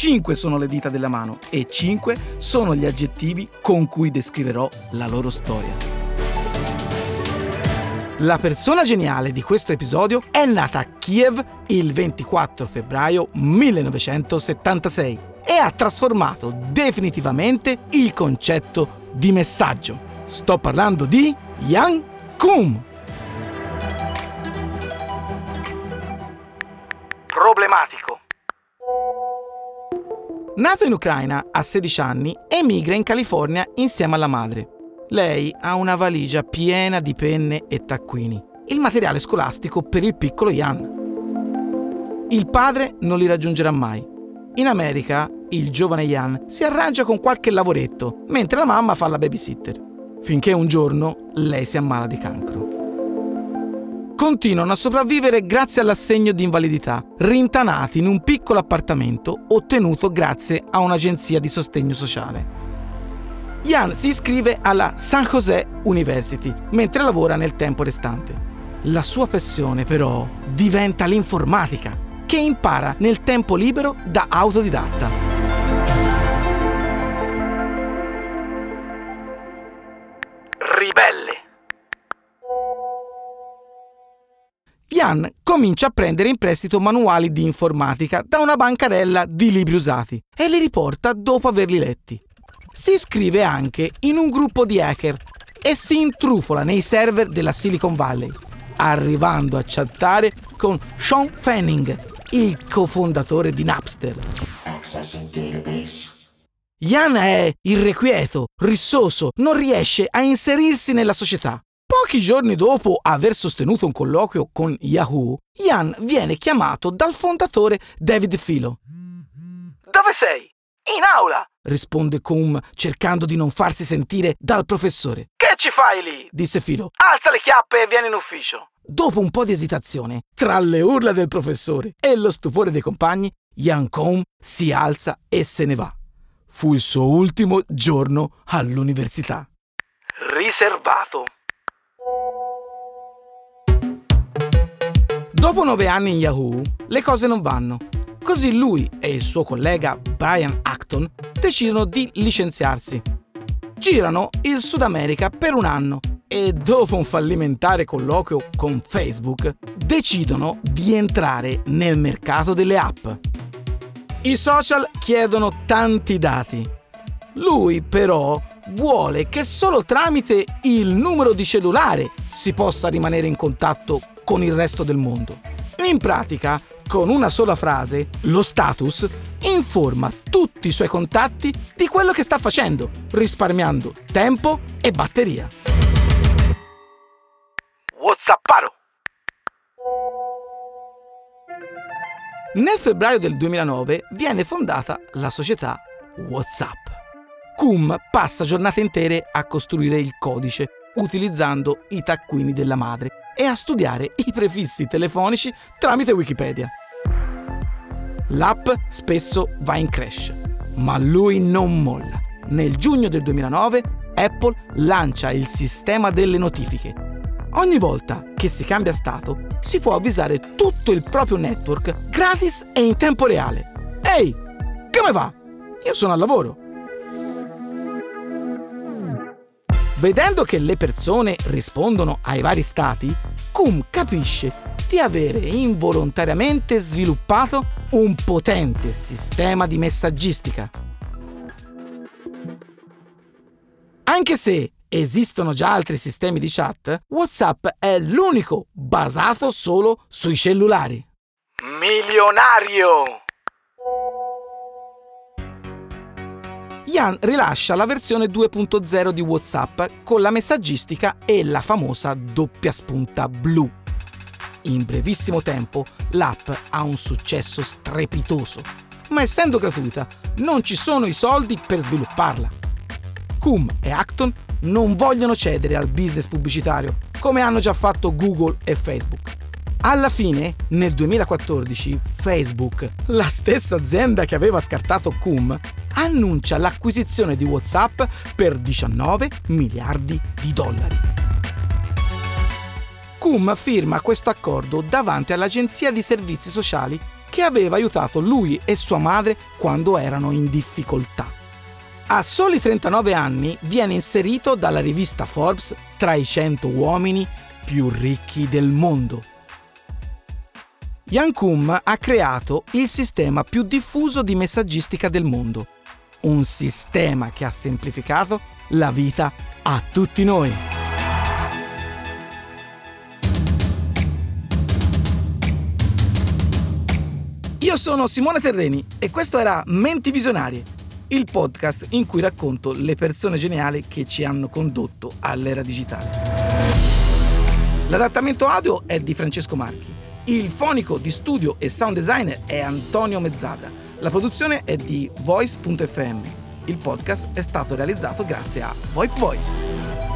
Cinque sono le dita della mano e cinque sono gli aggettivi con cui descriverò la loro storia. La persona geniale di questo episodio è nata a Kiev il 24 febbraio 1976 e ha trasformato definitivamente il concetto di messaggio. Sto parlando di Jan Kum. Nato in Ucraina a 16 anni, emigra in California insieme alla madre. Lei ha una valigia piena di penne e taccuini, il materiale scolastico per il piccolo Jan. Il padre non li raggiungerà mai. In America, il giovane Jan si arrangia con qualche lavoretto, mentre la mamma fa la babysitter, finché un giorno lei si ammala di cancro. Continuano a sopravvivere grazie all'assegno di invalidità, rintanati in un piccolo appartamento ottenuto grazie a un'agenzia di sostegno sociale. Jan si iscrive alla San José University mentre lavora nel tempo restante. La sua passione però diventa l'informatica, che impara nel tempo libero da autodidatta. Ribelle. Jan comincia a prendere in prestito manuali di informatica da una bancarella di libri usati e li riporta dopo averli letti si iscrive anche in un gruppo di hacker e si intrufola nei server della Silicon Valley, arrivando a chattare con Sean Fanning, il cofondatore di Napster. Ian è irrequieto, rissoso, non riesce a inserirsi nella società. Pochi giorni dopo aver sostenuto un colloquio con Yahoo, Ian viene chiamato dal fondatore David Filo. Dove sei? In aula! risponde Cum cercando di non farsi sentire dal professore. Che ci fai lì? disse Filo. Alza le chiappe e vieni in ufficio. Dopo un po' di esitazione, tra le urla del professore e lo stupore dei compagni, Yan Com si alza e se ne va. Fu il suo ultimo giorno all'università. Riservato. Dopo nove anni in Yahoo, le cose non vanno Così lui e il suo collega Brian Acton decidono di licenziarsi. Girano il Sud America per un anno e dopo un fallimentare colloquio con Facebook decidono di entrare nel mercato delle app. I social chiedono tanti dati. Lui però vuole che solo tramite il numero di cellulare si possa rimanere in contatto con il resto del mondo. In pratica con una sola frase, lo status informa tutti i suoi contatti di quello che sta facendo, risparmiando tempo e batteria. Whatsapparo! Nel febbraio del 2009 viene fondata la società WhatsApp. Kum passa giornate intere a costruire il codice utilizzando i taccuini della madre e a studiare i prefissi telefonici tramite Wikipedia. L'app spesso va in crash, ma lui non molla. Nel giugno del 2009 Apple lancia il sistema delle notifiche. Ogni volta che si cambia stato, si può avvisare tutto il proprio network gratis e in tempo reale. Ehi, come va? Io sono al lavoro. Vedendo che le persone rispondono ai vari stati, Kum capisce di avere involontariamente sviluppato un potente sistema di messaggistica. Anche se esistono già altri sistemi di chat, WhatsApp è l'unico basato solo sui cellulari. Milionario! Ian rilascia la versione 2.0 di WhatsApp con la messaggistica e la famosa doppia spunta blu. In brevissimo tempo l'app ha un successo strepitoso, ma essendo gratuita non ci sono i soldi per svilupparla. Cum e Acton non vogliono cedere al business pubblicitario, come hanno già fatto Google e Facebook. Alla fine, nel 2014, Facebook, la stessa azienda che aveva scartato Cum, annuncia l'acquisizione di WhatsApp per 19 miliardi di dollari. Cum firma questo accordo davanti all'agenzia di servizi sociali che aveva aiutato lui e sua madre quando erano in difficoltà. A soli 39 anni viene inserito dalla rivista Forbes tra i 100 uomini più ricchi del mondo. Jan Kum ha creato il sistema più diffuso di messaggistica del mondo. Un sistema che ha semplificato la vita a tutti noi. Io sono Simone Terreni e questo era Menti Visionarie, il podcast in cui racconto le persone geniali che ci hanno condotto all'era digitale. L'adattamento audio è di Francesco Marchi. Il fonico di studio e sound designer è Antonio Mezzada. La produzione è di Voice.fm. Il podcast è stato realizzato grazie a VoIP Voice.